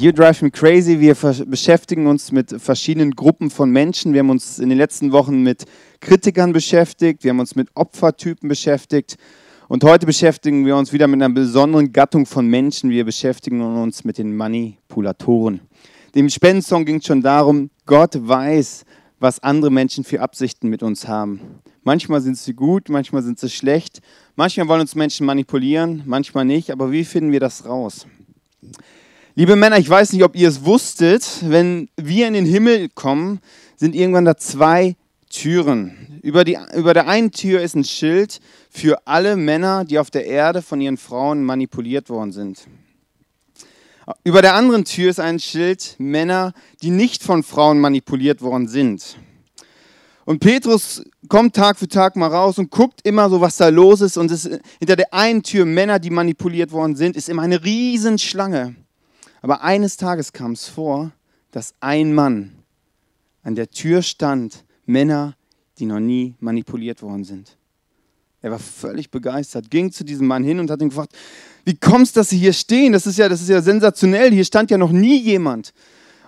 You Drive Me Crazy. Wir beschäftigen uns mit verschiedenen Gruppen von Menschen. Wir haben uns in den letzten Wochen mit Kritikern beschäftigt. Wir haben uns mit Opfertypen beschäftigt. Und heute beschäftigen wir uns wieder mit einer besonderen Gattung von Menschen. Wir beschäftigen uns mit den Manipulatoren. Dem Spendensong ging es schon darum, Gott weiß, was andere Menschen für Absichten mit uns haben. Manchmal sind sie gut, manchmal sind sie schlecht. Manchmal wollen uns Menschen manipulieren, manchmal nicht. Aber wie finden wir das raus? Liebe Männer, ich weiß nicht, ob ihr es wusstet, wenn wir in den Himmel kommen, sind irgendwann da zwei Türen. Über, die, über der einen Tür ist ein Schild für alle Männer, die auf der Erde von ihren Frauen manipuliert worden sind. Über der anderen Tür ist ein Schild Männer, die nicht von Frauen manipuliert worden sind. Und Petrus kommt Tag für Tag mal raus und guckt immer so, was da los ist. Und es, hinter der einen Tür Männer, die manipuliert worden sind, ist immer eine Riesenschlange. Aber eines Tages kam es vor, dass ein Mann an der Tür stand, Männer, die noch nie manipuliert worden sind. Er war völlig begeistert, ging zu diesem Mann hin und hat ihn gefragt, wie kommst du, dass sie hier stehen? Das ist ja, das ist ja sensationell, hier stand ja noch nie jemand.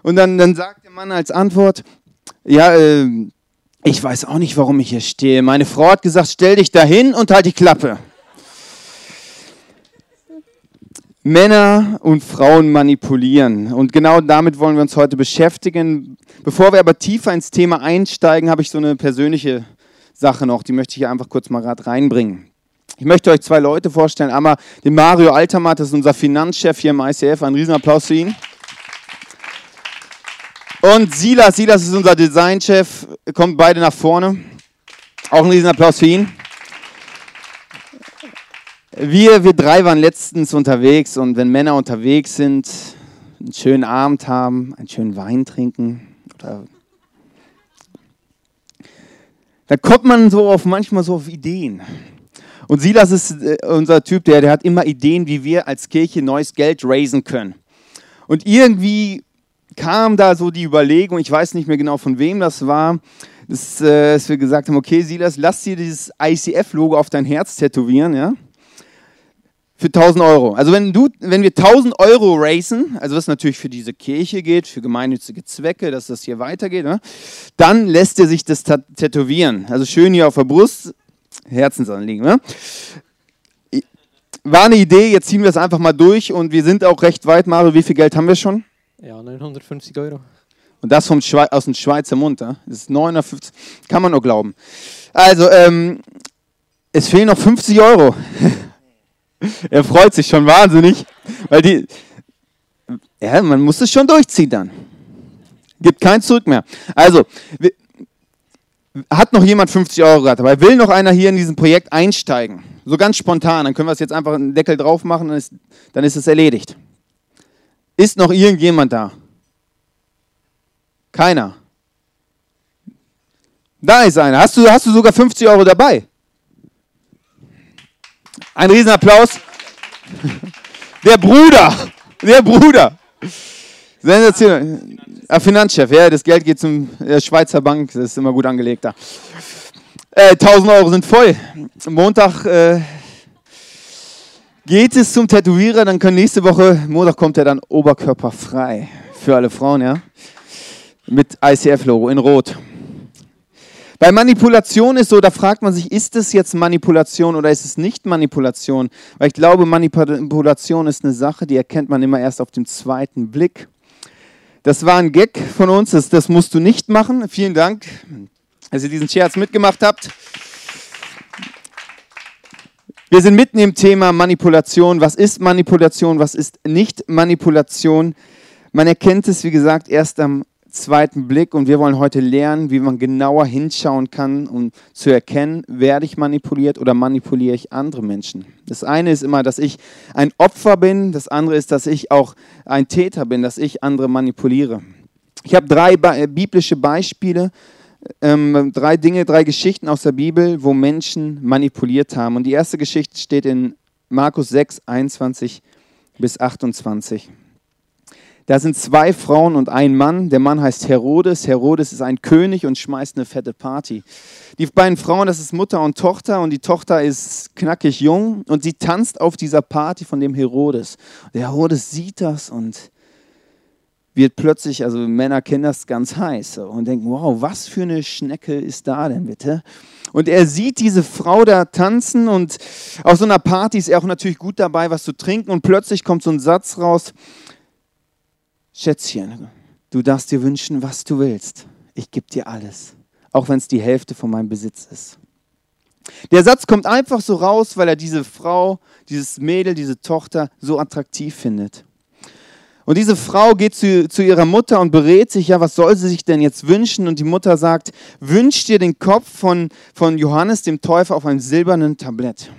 Und dann, dann sagt der Mann als Antwort, ja, äh, ich weiß auch nicht, warum ich hier stehe. Meine Frau hat gesagt, stell dich dahin und halt die Klappe. Männer und Frauen manipulieren. Und genau damit wollen wir uns heute beschäftigen. Bevor wir aber tiefer ins Thema einsteigen, habe ich so eine persönliche Sache noch, die möchte ich hier einfach kurz mal gerade reinbringen. Ich möchte euch zwei Leute vorstellen. Einmal den Mario Altermatt, das ist unser Finanzchef hier im ICF. Ein Riesenapplaus für ihn. Und Silas, Silas ist unser Designchef. Kommt beide nach vorne. Auch ein Riesenapplaus für ihn. Wir, wir drei waren letztens unterwegs und wenn Männer unterwegs sind, einen schönen Abend haben, einen schönen Wein trinken, dann kommt man so auf manchmal so auf Ideen. Und Silas ist äh, unser Typ, der, der hat immer Ideen, wie wir als Kirche neues Geld raisen können. Und irgendwie kam da so die Überlegung, ich weiß nicht mehr genau von wem das war, dass, äh, dass wir gesagt haben, okay Silas, lass dir dieses ICF-Logo auf dein Herz tätowieren, ja? Für 1000 Euro. Also wenn, du, wenn wir 1000 Euro racen, also was natürlich für diese Kirche geht, für gemeinnützige Zwecke, dass das hier weitergeht, ne? dann lässt er sich das tätowieren. Also schön hier auf der Brust, Herzensanliegen. Ne? War eine Idee, jetzt ziehen wir es einfach mal durch und wir sind auch recht weit. Mario, wie viel Geld haben wir schon? Ja, 950 Euro. Und das vom Schwe aus dem Schweizer Mund, ne? das ist 950, kann man nur glauben. Also, ähm, es fehlen noch 50 Euro. er freut sich schon wahnsinnig, weil die, ja, man muss es schon durchziehen dann. Gibt kein Zurück mehr. Also, hat noch jemand 50 Euro gehabt, aber will noch einer hier in diesem Projekt einsteigen? So ganz spontan, dann können wir es jetzt einfach einen Deckel drauf machen, dann ist, dann ist es erledigt. Ist noch irgendjemand da? Keiner. Da ist einer. Hast du, hast du sogar 50 Euro dabei? Ein Riesenapplaus. Der Bruder. Der Bruder. Sensationell. Ah, Finanzchef, ja, das Geld geht zum der Schweizer Bank, das ist immer gut angelegt da. Äh, 1000 Euro sind voll. Montag äh, geht es zum Tätowierer, dann können nächste Woche, Montag kommt er dann oberkörperfrei für alle Frauen, ja. Mit ICF-Logo in Rot. Bei Manipulation ist so, da fragt man sich, ist es jetzt Manipulation oder ist es nicht Manipulation? Weil ich glaube, Manipulation ist eine Sache, die erkennt man immer erst auf dem zweiten Blick. Das war ein Gag von uns, das, das musst du nicht machen. Vielen Dank, dass ihr diesen Scherz mitgemacht habt. Wir sind mitten im Thema Manipulation. Was ist Manipulation? Was ist nicht Manipulation? Man erkennt es, wie gesagt, erst am zweiten Blick und wir wollen heute lernen, wie man genauer hinschauen kann, um zu erkennen, werde ich manipuliert oder manipuliere ich andere Menschen. Das eine ist immer, dass ich ein Opfer bin, das andere ist, dass ich auch ein Täter bin, dass ich andere manipuliere. Ich habe drei äh, biblische Beispiele, ähm, drei Dinge, drei Geschichten aus der Bibel, wo Menschen manipuliert haben. Und die erste Geschichte steht in Markus 6, 21 bis 28. Da sind zwei Frauen und ein Mann. Der Mann heißt Herodes. Herodes ist ein König und schmeißt eine fette Party. Die beiden Frauen, das ist Mutter und Tochter und die Tochter ist knackig jung und sie tanzt auf dieser Party von dem Herodes. Der Herodes sieht das und wird plötzlich, also Männer kennen das ganz heiß und denken, wow, was für eine Schnecke ist da denn bitte? Und er sieht diese Frau da tanzen und auf so einer Party ist er auch natürlich gut dabei, was zu trinken und plötzlich kommt so ein Satz raus, Schätzchen, du darfst dir wünschen, was du willst. Ich gebe dir alles, auch wenn es die Hälfte von meinem Besitz ist. Der Satz kommt einfach so raus, weil er diese Frau, dieses Mädel, diese Tochter so attraktiv findet. Und diese Frau geht zu, zu ihrer Mutter und berät sich, ja, was soll sie sich denn jetzt wünschen? Und die Mutter sagt, wünsch dir den Kopf von, von Johannes dem Täufer auf einem silbernen Tablett.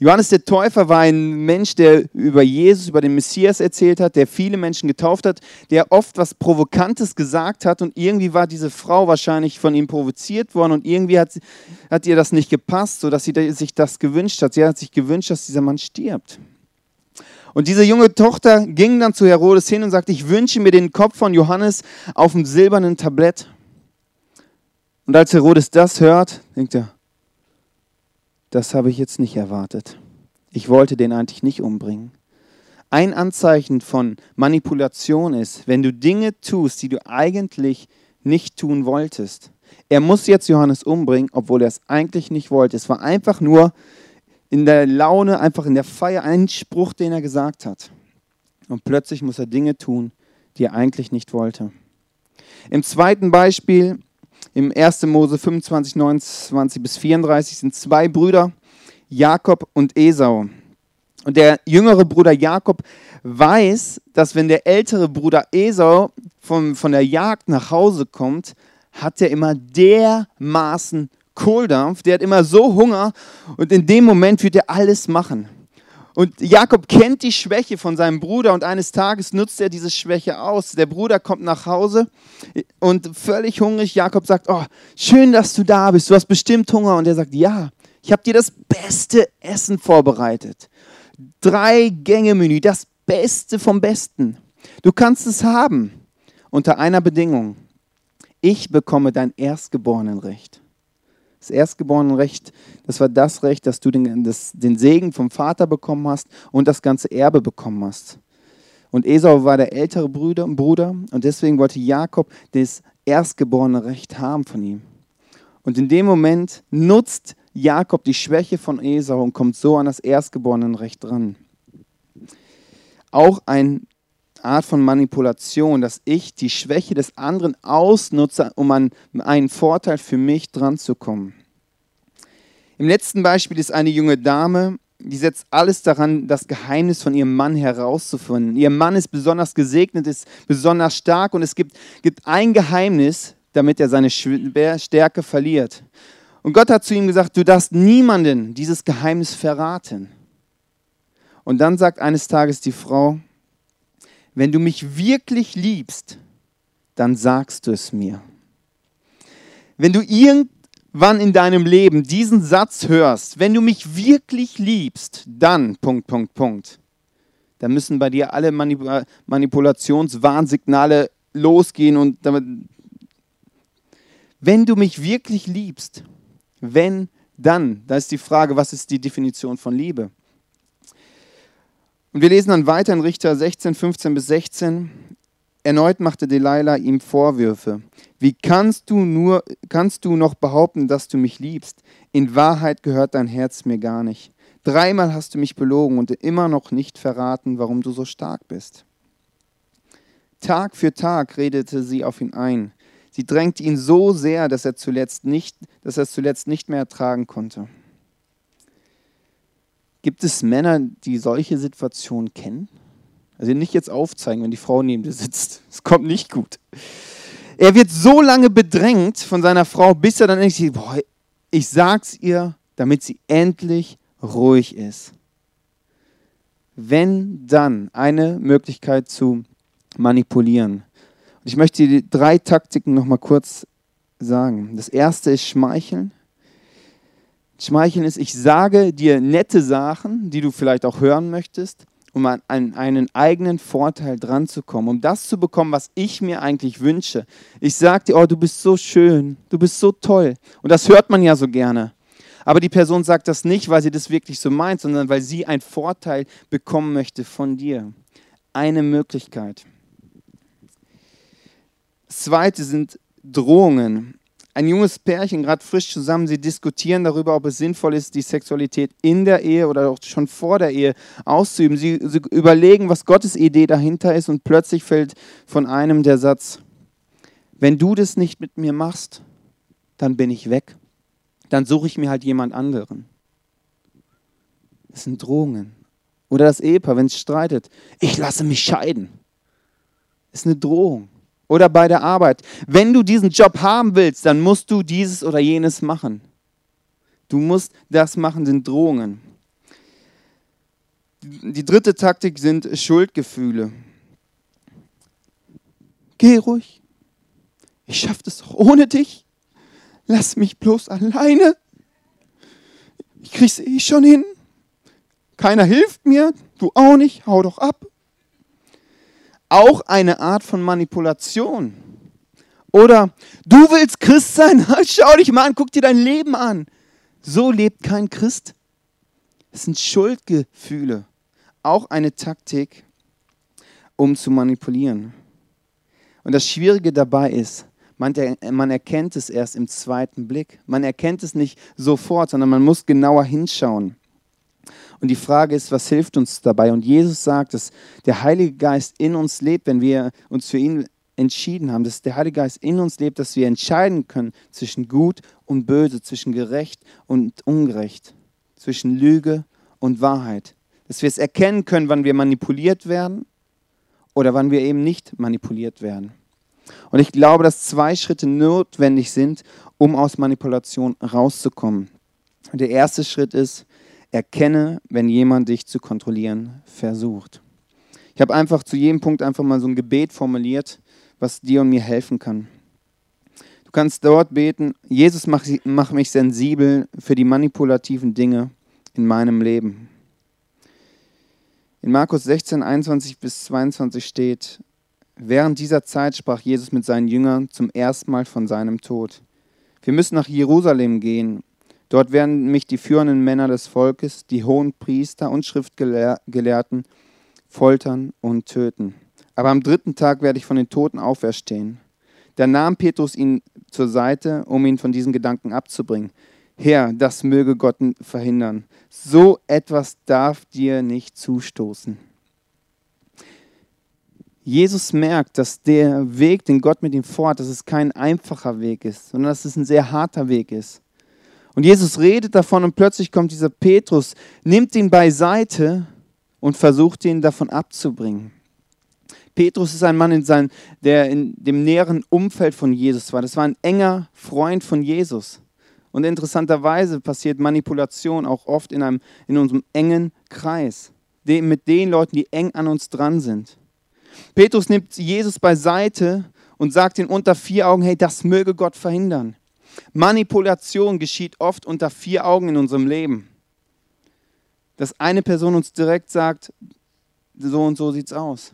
Johannes der Täufer war ein Mensch, der über Jesus, über den Messias erzählt hat, der viele Menschen getauft hat, der oft was Provokantes gesagt hat und irgendwie war diese Frau wahrscheinlich von ihm provoziert worden und irgendwie hat, hat ihr das nicht gepasst, sodass sie sich das gewünscht hat. Sie hat sich gewünscht, dass dieser Mann stirbt. Und diese junge Tochter ging dann zu Herodes hin und sagte, ich wünsche mir den Kopf von Johannes auf dem silbernen Tablett. Und als Herodes das hört, denkt er, das habe ich jetzt nicht erwartet. Ich wollte den eigentlich nicht umbringen. Ein Anzeichen von Manipulation ist, wenn du Dinge tust, die du eigentlich nicht tun wolltest. Er muss jetzt Johannes umbringen, obwohl er es eigentlich nicht wollte. Es war einfach nur in der Laune, einfach in der Feier einen Spruch, den er gesagt hat. Und plötzlich muss er Dinge tun, die er eigentlich nicht wollte. Im zweiten Beispiel, im 1. Mose 25, 29 bis 34, sind zwei Brüder, Jakob und Esau. Und der jüngere Bruder Jakob weiß, dass wenn der ältere Bruder Esau von, von der Jagd nach Hause kommt, hat er immer dermaßen Kohldampf, der hat immer so Hunger und in dem Moment wird er alles machen. Und Jakob kennt die Schwäche von seinem Bruder und eines Tages nutzt er diese Schwäche aus. Der Bruder kommt nach Hause und völlig hungrig. Jakob sagt, oh, schön, dass du da bist. Du hast bestimmt Hunger. Und er sagt, ja, ich habe dir das beste Essen vorbereitet. Drei Gänge Menü, das Beste vom Besten. Du kannst es haben unter einer Bedingung. Ich bekomme dein Erstgeborenenrecht. Das Erstgeborenenrecht, das war das Recht, dass du den, das, den Segen vom Vater bekommen hast und das ganze Erbe bekommen hast. Und Esau war der ältere Bruder, Bruder und deswegen wollte Jakob das erstgeborene Recht haben von ihm. Und in dem Moment nutzt Jakob die Schwäche von Esau und kommt so an das erstgeborene Recht dran. Auch eine Art von Manipulation, dass ich die Schwäche des anderen ausnutze, um an einen Vorteil für mich dran zu kommen. Im letzten Beispiel ist eine junge Dame, die setzt alles daran, das Geheimnis von ihrem Mann herauszufinden. Ihr Mann ist besonders gesegnet, ist besonders stark und es gibt, gibt ein Geheimnis, damit er seine Stärke verliert. Und Gott hat zu ihm gesagt, du darfst niemanden dieses Geheimnis verraten. Und dann sagt eines Tages die Frau, wenn du mich wirklich liebst, dann sagst du es mir. Wenn du irgend wann in deinem Leben diesen Satz hörst, wenn du mich wirklich liebst, dann, Punkt, Punkt, Punkt, dann müssen bei dir alle Manipulationswarnsignale losgehen und damit, wenn du mich wirklich liebst, wenn, dann, da ist die Frage, was ist die Definition von Liebe? Und wir lesen dann weiter in Richter 16, 15 bis 16. Erneut machte Delilah ihm Vorwürfe. Wie kannst du nur kannst du noch behaupten, dass du mich liebst? In Wahrheit gehört dein Herz mir gar nicht. Dreimal hast du mich belogen und immer noch nicht verraten, warum du so stark bist. Tag für Tag redete sie auf ihn ein. Sie drängte ihn so sehr, dass er zuletzt nicht, dass er es zuletzt nicht mehr ertragen konnte. Gibt es Männer, die solche Situationen kennen? Also nicht jetzt aufzeigen, wenn die Frau neben dir sitzt. Es kommt nicht gut. Er wird so lange bedrängt von seiner Frau, bis er dann endlich sagt, boah, ich sag's ihr, damit sie endlich ruhig ist. Wenn dann eine Möglichkeit zu manipulieren. Und ich möchte die drei Taktiken noch mal kurz sagen. Das erste ist Schmeicheln. Schmeicheln ist, ich sage dir nette Sachen, die du vielleicht auch hören möchtest um an einen eigenen Vorteil dran zu kommen, um das zu bekommen, was ich mir eigentlich wünsche. Ich sage dir, oh, du bist so schön, du bist so toll. Und das hört man ja so gerne. Aber die Person sagt das nicht, weil sie das wirklich so meint, sondern weil sie einen Vorteil bekommen möchte von dir. eine Möglichkeit. Zweite sind Drohungen. Ein junges Pärchen, gerade frisch zusammen, sie diskutieren darüber, ob es sinnvoll ist, die Sexualität in der Ehe oder auch schon vor der Ehe auszuüben. Sie, sie überlegen, was Gottes Idee dahinter ist und plötzlich fällt von einem der Satz, wenn du das nicht mit mir machst, dann bin ich weg. Dann suche ich mir halt jemand anderen. Das sind Drohungen. Oder das Ehepaar, wenn es streitet, ich lasse mich scheiden. Das ist eine Drohung oder bei der Arbeit. Wenn du diesen Job haben willst, dann musst du dieses oder jenes machen. Du musst das machen, sind Drohungen. Die dritte Taktik sind Schuldgefühle. Geh ruhig. Ich schaffe das doch ohne dich. Lass mich bloß alleine. Ich krieg's eh schon hin. Keiner hilft mir, du auch nicht, hau doch ab auch eine Art von Manipulation. Oder du willst Christ sein? Schau dich mal an, guck dir dein Leben an. So lebt kein Christ. Es sind Schuldgefühle. Auch eine Taktik, um zu manipulieren. Und das Schwierige dabei ist, man, erkennt es erst im zweiten Blick. Man erkennt es nicht sofort, sondern man muss genauer hinschauen. Und die Frage ist, was hilft uns dabei? Und Jesus sagt, dass der Heilige Geist in uns lebt, wenn wir uns für ihn entschieden haben, dass der Heilige Geist in uns lebt, dass wir entscheiden können zwischen gut und böse, zwischen gerecht und ungerecht, zwischen Lüge und Wahrheit. Dass wir es erkennen können, wann wir manipuliert werden oder wann wir eben nicht manipuliert werden. Und ich glaube, dass zwei Schritte notwendig sind, um aus Manipulation rauszukommen. Der erste Schritt ist, Erkenne, wenn jemand dich zu kontrollieren versucht. Ich habe einfach zu jedem Punkt einfach mal so ein Gebet formuliert, was dir und mir helfen kann. Du kannst dort beten, Jesus, mach, mach mich sensibel für die manipulativen Dinge in meinem Leben. In Markus 16, 21 bis 22 steht, während dieser Zeit sprach Jesus mit seinen Jüngern zum ersten Mal von seinem Tod. Wir müssen nach Jerusalem gehen Dort werden mich die führenden Männer des Volkes, die hohen Priester und Schriftgelehrten foltern und töten. Aber am dritten Tag werde ich von den Toten auferstehen. Da nahm Petrus ihn zur Seite, um ihn von diesen Gedanken abzubringen. Herr, das möge Gott verhindern. So etwas darf dir nicht zustoßen. Jesus merkt, dass der Weg, den Gott mit ihm vorhat, dass es kein einfacher Weg ist, sondern dass es ein sehr harter Weg ist. Und Jesus redet davon und plötzlich kommt dieser Petrus, nimmt ihn beiseite und versucht ihn davon abzubringen. Petrus ist ein Mann, in sein, der in dem näheren Umfeld von Jesus war. Das war ein enger Freund von Jesus. Und interessanterweise passiert Manipulation auch oft in, einem, in unserem engen Kreis, mit den Leuten, die eng an uns dran sind. Petrus nimmt Jesus beiseite und sagt ihm unter vier Augen, hey, das möge Gott verhindern. Manipulation geschieht oft unter vier Augen in unserem Leben. Dass eine Person uns direkt sagt, so und so sieht's aus.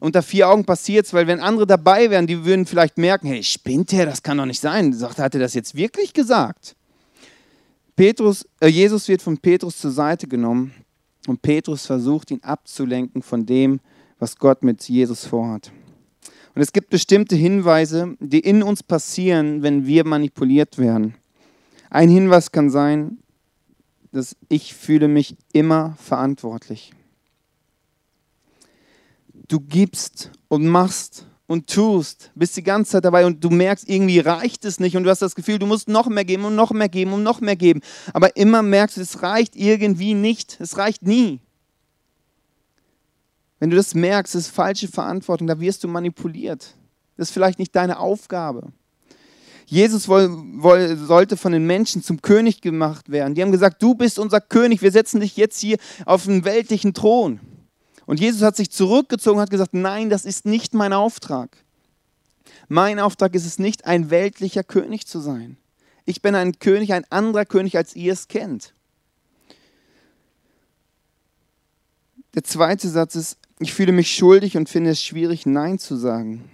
Unter vier Augen passiert es, weil wenn andere dabei wären, die würden vielleicht merken, hey, spinnt der, das kann doch nicht sein. Sagt, hat er das jetzt wirklich gesagt? Petrus, äh, Jesus wird von Petrus zur Seite genommen und Petrus versucht, ihn abzulenken von dem, was Gott mit Jesus vorhat. Und es gibt bestimmte Hinweise, die in uns passieren, wenn wir manipuliert werden. Ein Hinweis kann sein, dass ich fühle mich immer verantwortlich. Du gibst und machst und tust, bist die ganze Zeit dabei und du merkst, irgendwie reicht es nicht und du hast das Gefühl, du musst noch mehr geben und noch mehr geben und noch mehr geben. Aber immer merkst du, es reicht irgendwie nicht. Es reicht nie. Wenn du das merkst, das ist falsche Verantwortung, da wirst du manipuliert. Das ist vielleicht nicht deine Aufgabe. Jesus sollte von den Menschen zum König gemacht werden. Die haben gesagt, du bist unser König, wir setzen dich jetzt hier auf den weltlichen Thron. Und Jesus hat sich zurückgezogen und hat gesagt, nein, das ist nicht mein Auftrag. Mein Auftrag ist es nicht, ein weltlicher König zu sein. Ich bin ein König, ein anderer König, als ihr es kennt. Der zweite Satz ist, ich fühle mich schuldig und finde es schwierig, Nein zu sagen.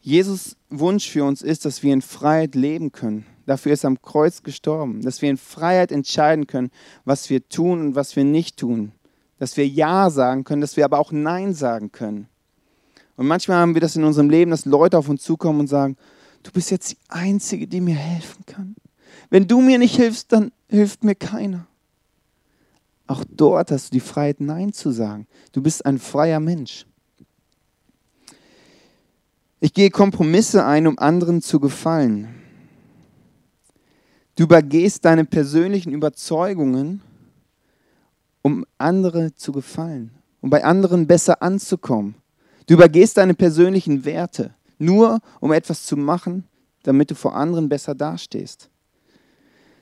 Jesus Wunsch für uns ist, dass wir in Freiheit leben können. Dafür ist er am Kreuz gestorben, dass wir in Freiheit entscheiden können, was wir tun und was wir nicht tun, dass wir Ja sagen können, dass wir aber auch Nein sagen können. Und manchmal haben wir das in unserem Leben, dass Leute auf uns zukommen und sagen, du bist jetzt die Einzige, die mir helfen kann. Wenn du mir nicht hilfst, dann hilft mir keiner. Auch dort hast du die Freiheit, Nein zu sagen. Du bist ein freier Mensch. Ich gehe Kompromisse ein, um anderen zu gefallen. Du übergehst deine persönlichen Überzeugungen, um andere zu gefallen, um bei anderen besser anzukommen. Du übergehst deine persönlichen Werte, nur um etwas zu machen, damit du vor anderen besser dastehst.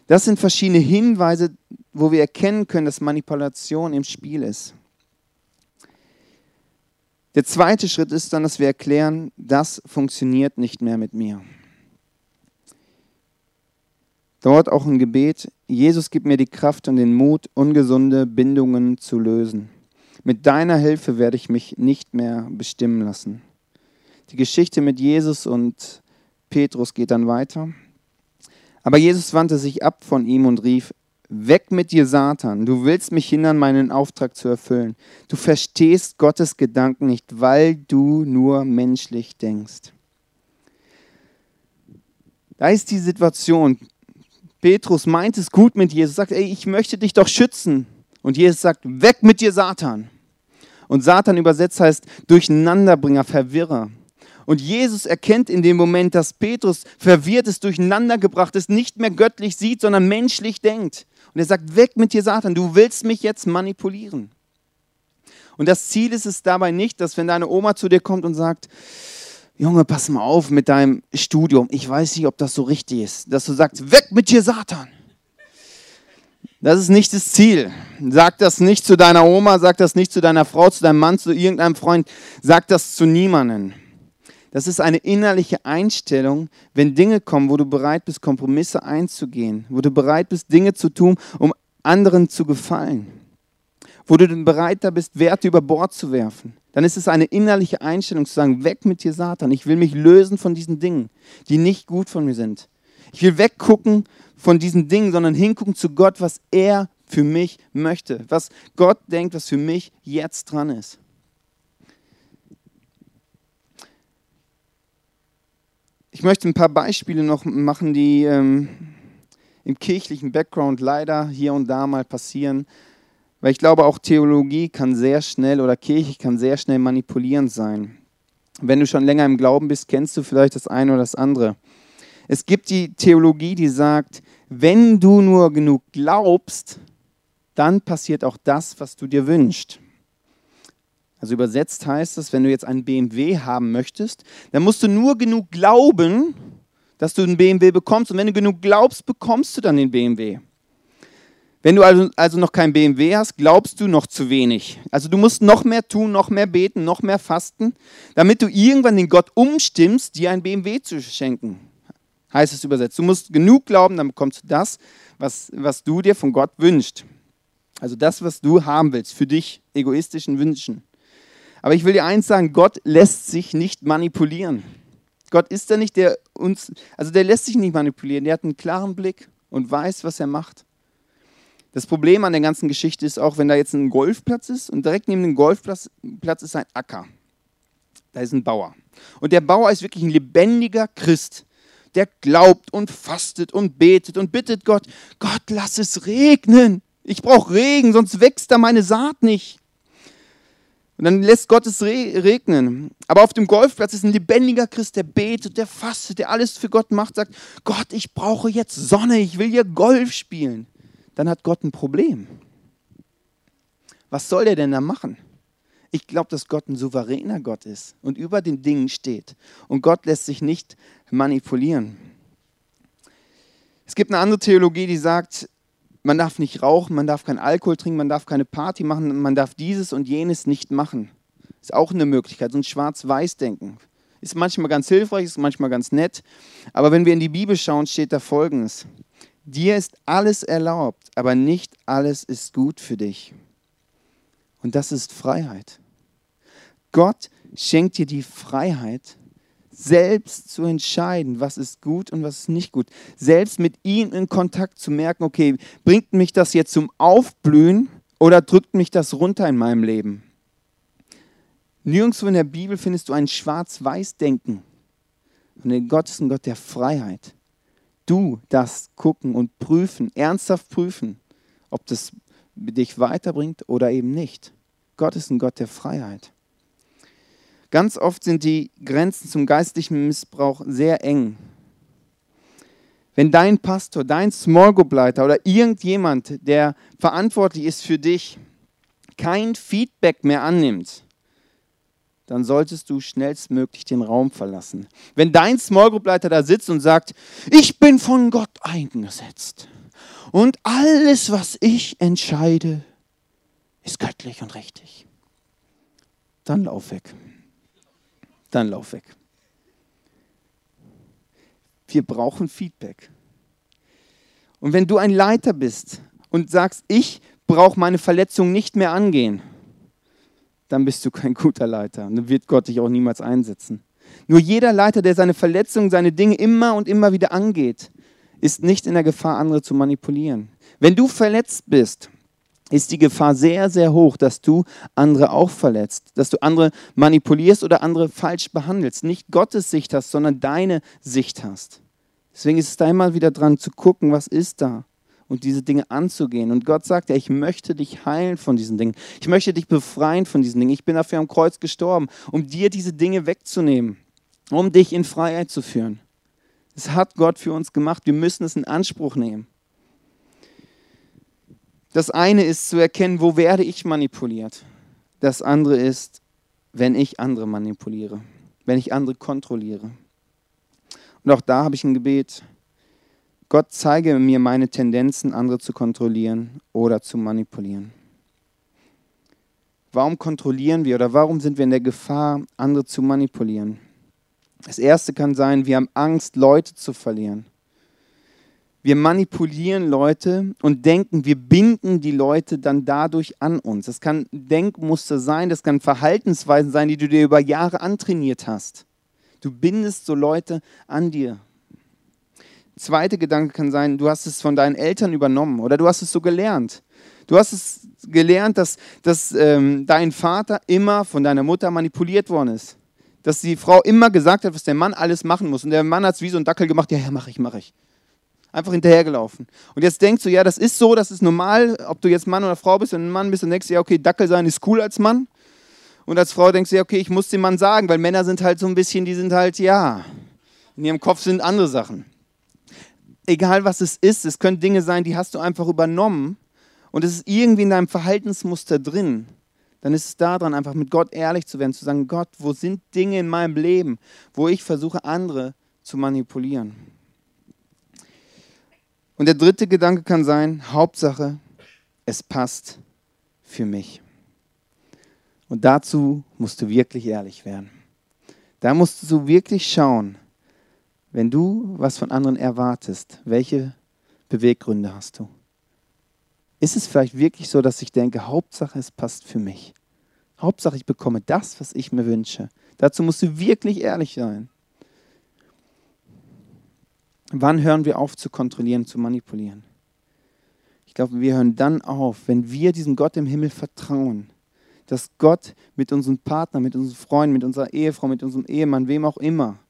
Das sind verschiedene Hinweise, wo wir erkennen können, dass Manipulation im Spiel ist. Der zweite Schritt ist dann, dass wir erklären, das funktioniert nicht mehr mit mir. Dort auch ein Gebet, Jesus gib mir die Kraft und den Mut, ungesunde Bindungen zu lösen. Mit deiner Hilfe werde ich mich nicht mehr bestimmen lassen. Die Geschichte mit Jesus und Petrus geht dann weiter. Aber Jesus wandte sich ab von ihm und rief, Weg mit dir, Satan. Du willst mich hindern, meinen Auftrag zu erfüllen. Du verstehst Gottes Gedanken nicht, weil du nur menschlich denkst. Da ist die Situation. Petrus meint es gut mit Jesus, sagt, ey, ich möchte dich doch schützen. Und Jesus sagt, weg mit dir, Satan. Und Satan übersetzt heißt Durcheinanderbringer, Verwirrer. Und Jesus erkennt in dem Moment, dass Petrus verwirrt ist, durcheinandergebracht ist, nicht mehr göttlich sieht, sondern menschlich denkt. Und er sagt, weg mit dir, Satan, du willst mich jetzt manipulieren. Und das Ziel ist es dabei nicht, dass wenn deine Oma zu dir kommt und sagt, Junge, pass mal auf mit deinem Studium, ich weiß nicht, ob das so richtig ist, dass du sagst, weg mit dir, Satan. Das ist nicht das Ziel. Sag das nicht zu deiner Oma, sag das nicht zu deiner Frau, zu deinem Mann, zu irgendeinem Freund, sag das zu niemandem. Das ist eine innerliche Einstellung, wenn Dinge kommen, wo du bereit bist, Kompromisse einzugehen, wo du bereit bist, Dinge zu tun, um anderen zu gefallen, wo du bereit da bist, Werte über Bord zu werfen. Dann ist es eine innerliche Einstellung zu sagen, weg mit dir, Satan. Ich will mich lösen von diesen Dingen, die nicht gut von mir sind. Ich will weggucken von diesen Dingen, sondern hingucken zu Gott, was er für mich möchte, was Gott denkt, was für mich jetzt dran ist. Ich möchte ein paar Beispiele noch machen, die ähm, im kirchlichen Background leider hier und da mal passieren, weil ich glaube, auch Theologie kann sehr schnell oder Kirche kann sehr schnell manipulierend sein. Wenn du schon länger im Glauben bist, kennst du vielleicht das eine oder das andere. Es gibt die Theologie, die sagt, wenn du nur genug glaubst, dann passiert auch das, was du dir wünschst. Also übersetzt heißt es, wenn du jetzt einen BMW haben möchtest, dann musst du nur genug glauben, dass du einen BMW bekommst. Und wenn du genug glaubst, bekommst du dann den BMW. Wenn du also, also noch kein BMW hast, glaubst du noch zu wenig. Also du musst noch mehr tun, noch mehr beten, noch mehr fasten, damit du irgendwann den Gott umstimmst, dir ein BMW zu schenken. Heißt es übersetzt. Du musst genug glauben, dann bekommst du das, was, was du dir von Gott wünschst. Also das, was du haben willst, für dich egoistischen Wünschen. Aber ich will dir eins sagen, Gott lässt sich nicht manipulieren. Gott ist da nicht, der uns, also der lässt sich nicht manipulieren, der hat einen klaren Blick und weiß, was er macht. Das Problem an der ganzen Geschichte ist auch, wenn da jetzt ein Golfplatz ist und direkt neben dem Golfplatz Platz ist ein Acker. Da ist ein Bauer. Und der Bauer ist wirklich ein lebendiger Christ. Der glaubt und fastet und betet und bittet Gott, Gott, lass es regnen. Ich brauche Regen, sonst wächst da meine Saat nicht. Und dann lässt Gott es regnen. Aber auf dem Golfplatz ist ein lebendiger Christ, der betet, der fastet, der alles für Gott macht, sagt, Gott, ich brauche jetzt Sonne, ich will hier Golf spielen. Dann hat Gott ein Problem. Was soll der denn da machen? Ich glaube, dass Gott ein souveräner Gott ist und über den Dingen steht. Und Gott lässt sich nicht manipulieren. Es gibt eine andere Theologie, die sagt, man darf nicht rauchen, man darf keinen Alkohol trinken, man darf keine Party machen, man darf dieses und jenes nicht machen. Ist auch eine Möglichkeit, so ein Schwarz-Weiß-Denken. Ist manchmal ganz hilfreich, ist manchmal ganz nett. Aber wenn wir in die Bibel schauen, steht da Folgendes. Dir ist alles erlaubt, aber nicht alles ist gut für dich. Und das ist Freiheit. Gott schenkt dir die Freiheit, selbst zu entscheiden, was ist gut und was ist nicht gut. Selbst mit ihm in Kontakt zu merken, okay, bringt mich das jetzt zum Aufblühen Oder drückt mich das runter in meinem Leben? Nirgendwo in der Bibel findest du ein Schwarz-Weiß-Denken. Und Gott ist ein Gott der Freiheit. Du darfst gucken und prüfen, ernsthaft prüfen, ob das dich weiterbringt oder eben nicht. Gott ist ein Gott der Freiheit. Ganz oft sind die Grenzen zum geistlichen Missbrauch sehr eng. Wenn dein Pastor, dein Small Group Leiter oder irgendjemand, der verantwortlich ist für dich, kein Feedback mehr annimmt, dann solltest du schnellstmöglich den Raum verlassen. Wenn dein Small Group Leiter da sitzt und sagt, ich bin von Gott eingesetzt und alles, was ich entscheide, ist göttlich und richtig, dann lauf weg. Dann lauf weg. Wir brauchen Feedback. Und wenn du ein Leiter bist und sagst, ich brauche meine Verletzung nicht mehr angehen, dann bist du kein guter Leiter. Und dann wird Gott dich auch niemals einsetzen. Nur jeder Leiter, der seine Verletzungen, seine Dinge immer und immer wieder angeht, ist nicht in der Gefahr, andere zu manipulieren. Wenn du verletzt bist, ist die Gefahr sehr, sehr hoch, dass du andere auch verletzt, dass du andere manipulierst oder andere falsch behandelst. Nicht Gottes Sicht hast, sondern deine Sicht hast. Deswegen ist es da immer wieder dran zu gucken, was ist da und diese Dinge anzugehen. Und Gott sagt ja, ich möchte dich heilen von diesen Dingen. Ich möchte dich befreien von diesen Dingen. Ich bin dafür am Kreuz gestorben, um dir diese Dinge wegzunehmen, um dich in Freiheit zu führen. Das hat Gott für uns gemacht. Wir müssen es in Anspruch nehmen. Das eine ist zu erkennen, wo werde ich manipuliert. Das andere ist, wenn ich andere manipuliere, wenn ich andere kontrolliere. Und auch da habe ich ein Gebet. Gott zeige mir meine Tendenzen, andere zu kontrollieren oder zu manipulieren. Warum kontrollieren wir oder warum sind wir in der Gefahr, andere zu manipulieren? Das erste kann sein, wir haben Angst, Leute zu verlieren. Wir manipulieren Leute und denken, wir binden die Leute dann dadurch an uns. Das kann Denkmuster sein, das kann Verhaltensweisen sein, die du dir über Jahre antrainiert hast. Du bindest so Leute an dir. Zweiter Gedanke kann sein, du hast es von deinen Eltern übernommen oder du hast es so gelernt. Du hast es gelernt, dass, dass ähm, dein Vater immer von deiner Mutter manipuliert worden ist. Dass die Frau immer gesagt hat, was der Mann alles machen muss. Und der Mann hat es wie so ein Dackel gemacht, ja, ja, mach ich, mach ich. Einfach hinterhergelaufen. Und jetzt denkst du, ja, das ist so, das ist normal, ob du jetzt Mann oder Frau bist und ein Mann bist und denkst, ja, okay, Dackel sein ist cool als Mann. Und als Frau denkst du, ja, okay, ich muss dem Mann sagen, weil Männer sind halt so ein bisschen, die sind halt, ja, in ihrem Kopf sind andere Sachen. Egal was es ist, es können Dinge sein, die hast du einfach übernommen und es ist irgendwie in deinem Verhaltensmuster drin. Dann ist es daran, einfach mit Gott ehrlich zu werden, zu sagen, Gott, wo sind Dinge in meinem Leben, wo ich versuche, andere zu manipulieren? Und der dritte Gedanke kann sein, Hauptsache, es passt für mich. Und dazu musst du wirklich ehrlich werden. Da musst du wirklich schauen, wenn du was von anderen erwartest, welche Beweggründe hast du? Ist es vielleicht wirklich so, dass ich denke, Hauptsache es passt für mich? Hauptsache ich bekomme das, was ich mir wünsche. Dazu musst du wirklich ehrlich sein. Wann hören wir auf zu kontrollieren, zu manipulieren? Ich glaube, wir hören dann auf, wenn wir diesem Gott im Himmel vertrauen, dass Gott mit unserem Partner, mit unseren Freunden, mit unserer Ehefrau, mit unserem Ehemann, wem auch immer,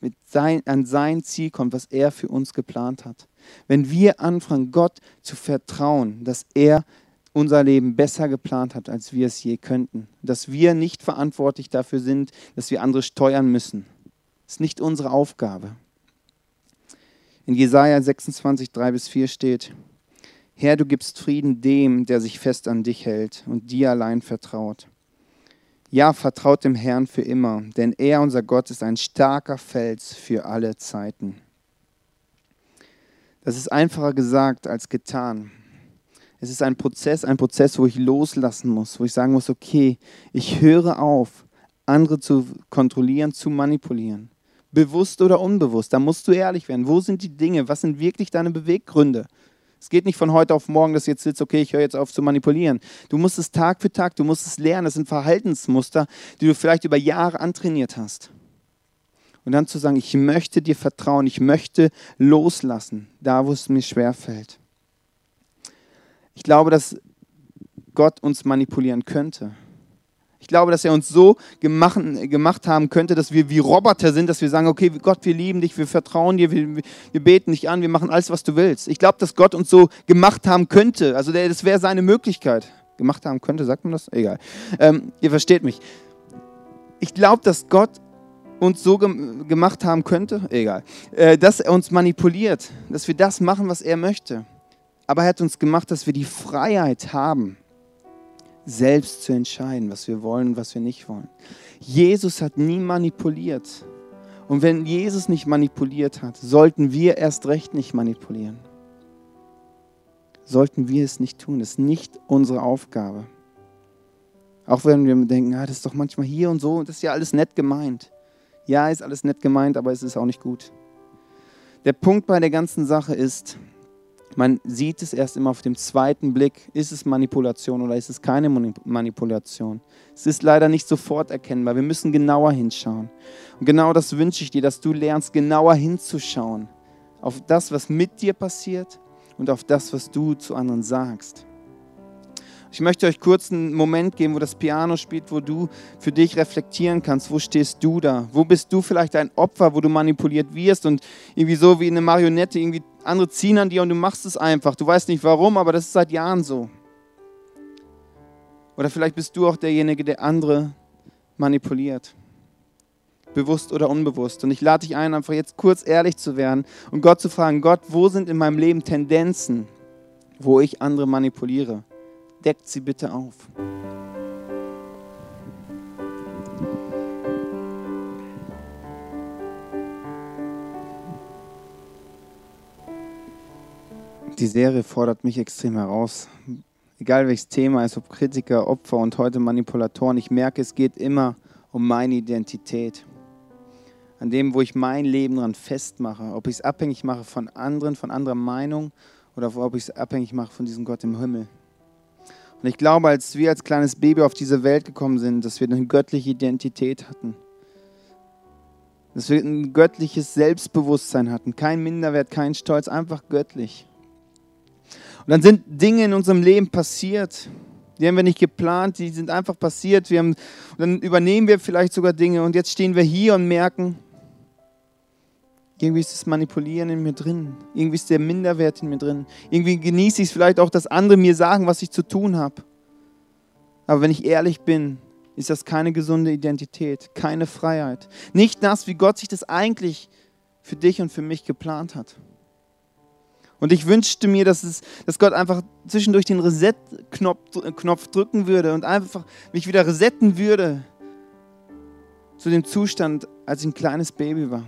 mit sein, an sein Ziel kommt, was er für uns geplant hat. Wenn wir anfangen, Gott zu vertrauen, dass er unser Leben besser geplant hat, als wir es je könnten, dass wir nicht verantwortlich dafür sind, dass wir andere steuern müssen. Das ist nicht unsere Aufgabe. In Jesaja 26, 3 bis 4 steht: Herr, du gibst Frieden dem, der sich fest an dich hält und dir allein vertraut. Ja, vertraut dem Herrn für immer, denn er, unser Gott, ist ein starker Fels für alle Zeiten. Das ist einfacher gesagt als getan. Es ist ein Prozess, ein Prozess, wo ich loslassen muss, wo ich sagen muss, okay, ich höre auf, andere zu kontrollieren, zu manipulieren bewusst oder unbewusst. Da musst du ehrlich werden. Wo sind die Dinge? Was sind wirklich deine Beweggründe? Es geht nicht von heute auf morgen, dass du jetzt sitzt, okay, ich höre jetzt auf zu manipulieren. Du musst es Tag für Tag, du musst es lernen. Das sind Verhaltensmuster, die du vielleicht über Jahre antrainiert hast. Und dann zu sagen, ich möchte dir vertrauen, ich möchte loslassen, da wo es mir schwer fällt. Ich glaube, dass Gott uns manipulieren könnte. Ich glaube, dass er uns so gemacht, gemacht haben könnte, dass wir wie Roboter sind, dass wir sagen, okay, Gott, wir lieben dich, wir vertrauen dir, wir, wir beten dich an, wir machen alles, was du willst. Ich glaube, dass Gott uns so gemacht haben könnte. Also das wäre seine Möglichkeit. Gemacht haben könnte, sagt man das? Egal. Ähm, ihr versteht mich. Ich glaube, dass Gott uns so gemacht haben könnte, egal, äh, dass er uns manipuliert, dass wir das machen, was er möchte. Aber er hat uns gemacht, dass wir die Freiheit haben, selbst zu entscheiden, was wir wollen und was wir nicht wollen. Jesus hat nie manipuliert. Und wenn Jesus nicht manipuliert hat, sollten wir erst recht nicht manipulieren. Sollten wir es nicht tun. Das ist nicht unsere Aufgabe. Auch wenn wir denken, ah, das ist doch manchmal hier und so, das ist ja alles nett gemeint. Ja, ist alles nett gemeint, aber es ist auch nicht gut. Der Punkt bei der ganzen Sache ist, man sieht es erst immer auf dem zweiten Blick, ist es Manipulation oder ist es keine Manipulation. Es ist leider nicht sofort erkennbar. Wir müssen genauer hinschauen. Und genau das wünsche ich dir, dass du lernst, genauer hinzuschauen auf das, was mit dir passiert und auf das, was du zu anderen sagst. Ich möchte euch kurz einen Moment geben, wo das Piano spielt, wo du für dich reflektieren kannst. Wo stehst du da? Wo bist du vielleicht ein Opfer, wo du manipuliert wirst und irgendwie so wie eine Marionette, irgendwie andere ziehen an dir und du machst es einfach. Du weißt nicht warum, aber das ist seit Jahren so. Oder vielleicht bist du auch derjenige, der andere manipuliert. Bewusst oder unbewusst. Und ich lade dich ein, einfach jetzt kurz ehrlich zu werden und Gott zu fragen, Gott, wo sind in meinem Leben Tendenzen, wo ich andere manipuliere? Deckt sie bitte auf. Die Serie fordert mich extrem heraus. Egal welches Thema ist, ob Kritiker, Opfer und heute Manipulatoren, ich merke, es geht immer um meine Identität. An dem, wo ich mein Leben dran festmache. Ob ich es abhängig mache von anderen, von anderer Meinung oder ob ich es abhängig mache von diesem Gott im Himmel. Und ich glaube, als wir als kleines Baby auf diese Welt gekommen sind, dass wir eine göttliche Identität hatten. Dass wir ein göttliches Selbstbewusstsein hatten. Kein Minderwert, kein Stolz, einfach göttlich. Und dann sind Dinge in unserem Leben passiert. Die haben wir nicht geplant, die sind einfach passiert. Wir haben, dann übernehmen wir vielleicht sogar Dinge und jetzt stehen wir hier und merken, irgendwie ist das Manipulieren in mir drin. Irgendwie ist der Minderwert in mir drin. Irgendwie genieße ich es vielleicht auch, dass andere mir sagen, was ich zu tun habe. Aber wenn ich ehrlich bin, ist das keine gesunde Identität, keine Freiheit. Nicht das, wie Gott sich das eigentlich für dich und für mich geplant hat. Und ich wünschte mir, dass, es, dass Gott einfach zwischendurch den Reset-Knopf drücken würde und einfach mich wieder resetten würde zu dem Zustand, als ich ein kleines Baby war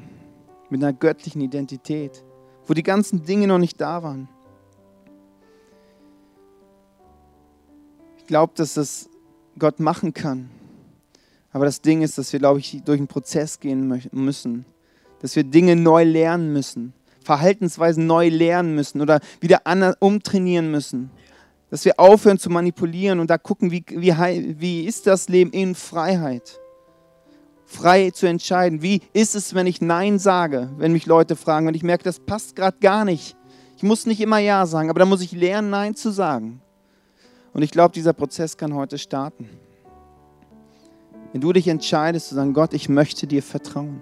mit einer göttlichen Identität, wo die ganzen Dinge noch nicht da waren. Ich glaube, dass das Gott machen kann. Aber das Ding ist, dass wir, glaube ich, durch einen Prozess gehen müssen. Dass wir Dinge neu lernen müssen. Verhaltensweisen neu lernen müssen oder wieder umtrainieren müssen. Dass wir aufhören zu manipulieren und da gucken, wie, wie, wie ist das Leben in Freiheit frei zu entscheiden. Wie ist es, wenn ich Nein sage, wenn mich Leute fragen, wenn ich merke, das passt gerade gar nicht. Ich muss nicht immer Ja sagen, aber da muss ich lernen, Nein zu sagen. Und ich glaube, dieser Prozess kann heute starten. Wenn du dich entscheidest zu sagen, Gott, ich möchte dir vertrauen,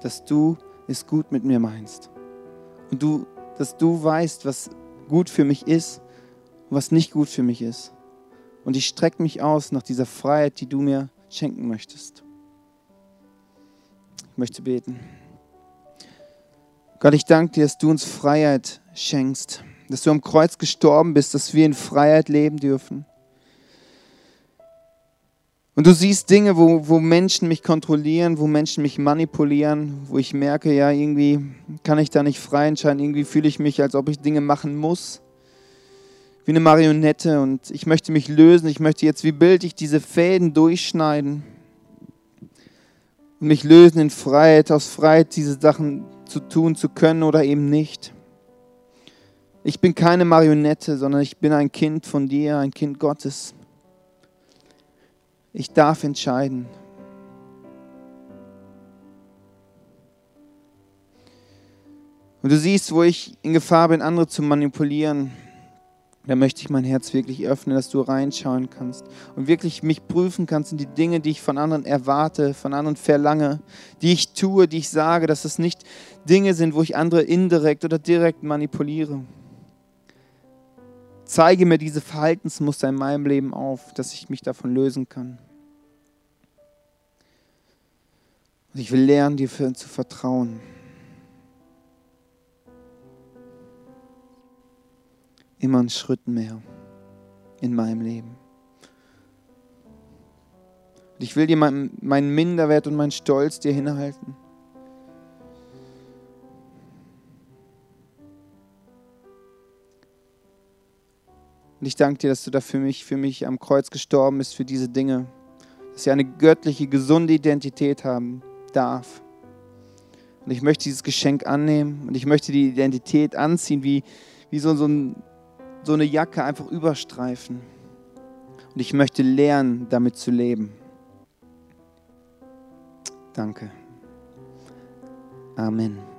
dass du es gut mit mir meinst. Und du, dass du weißt, was gut für mich ist und was nicht gut für mich ist. Und ich strecke mich aus nach dieser Freiheit, die du mir schenken möchtest. Ich möchte beten. Gott, ich danke dir, dass du uns Freiheit schenkst, dass du am Kreuz gestorben bist, dass wir in Freiheit leben dürfen. Und du siehst Dinge, wo, wo Menschen mich kontrollieren, wo Menschen mich manipulieren, wo ich merke, ja, irgendwie kann ich da nicht frei entscheiden, irgendwie fühle ich mich, als ob ich Dinge machen muss, wie eine Marionette und ich möchte mich lösen, ich möchte jetzt wie bildlich diese Fäden durchschneiden mich lösen in Freiheit, aus Freiheit diese Sachen zu tun zu können oder eben nicht. Ich bin keine Marionette, sondern ich bin ein Kind von dir, ein Kind Gottes. Ich darf entscheiden. Und du siehst, wo ich in Gefahr bin, andere zu manipulieren, Da möchte ich mein Herz wirklich öffnen, dass du reinschauen kannst und wirklich mich prüfen kannst in die Dinge, die ich von anderen erwarte, von anderen verlange, die ich tue, die ich sage, dass es nicht Dinge sind, wo ich andere indirekt oder direkt manipuliere. Zeige mir diese Verhaltensmuster in meinem Leben auf, dass ich mich davon lösen kann. Und ich will lernen, dir zu vertrauen. Immer einen Schritt mehr in meinem Leben. Und ich will dir meinen Minderwert und meinen Stolz dir hinhalten. Und ich danke dir, dass du da für mich, für mich am Kreuz gestorben bist, für diese Dinge. Dass ich eine göttliche, gesunde Identität haben darf. Und ich möchte dieses Geschenk annehmen und ich möchte die Identität anziehen, wie, wie so, so ein so eine Jacke einfach überstreifen. Und ich möchte lernen, damit zu leben. Danke. Amen.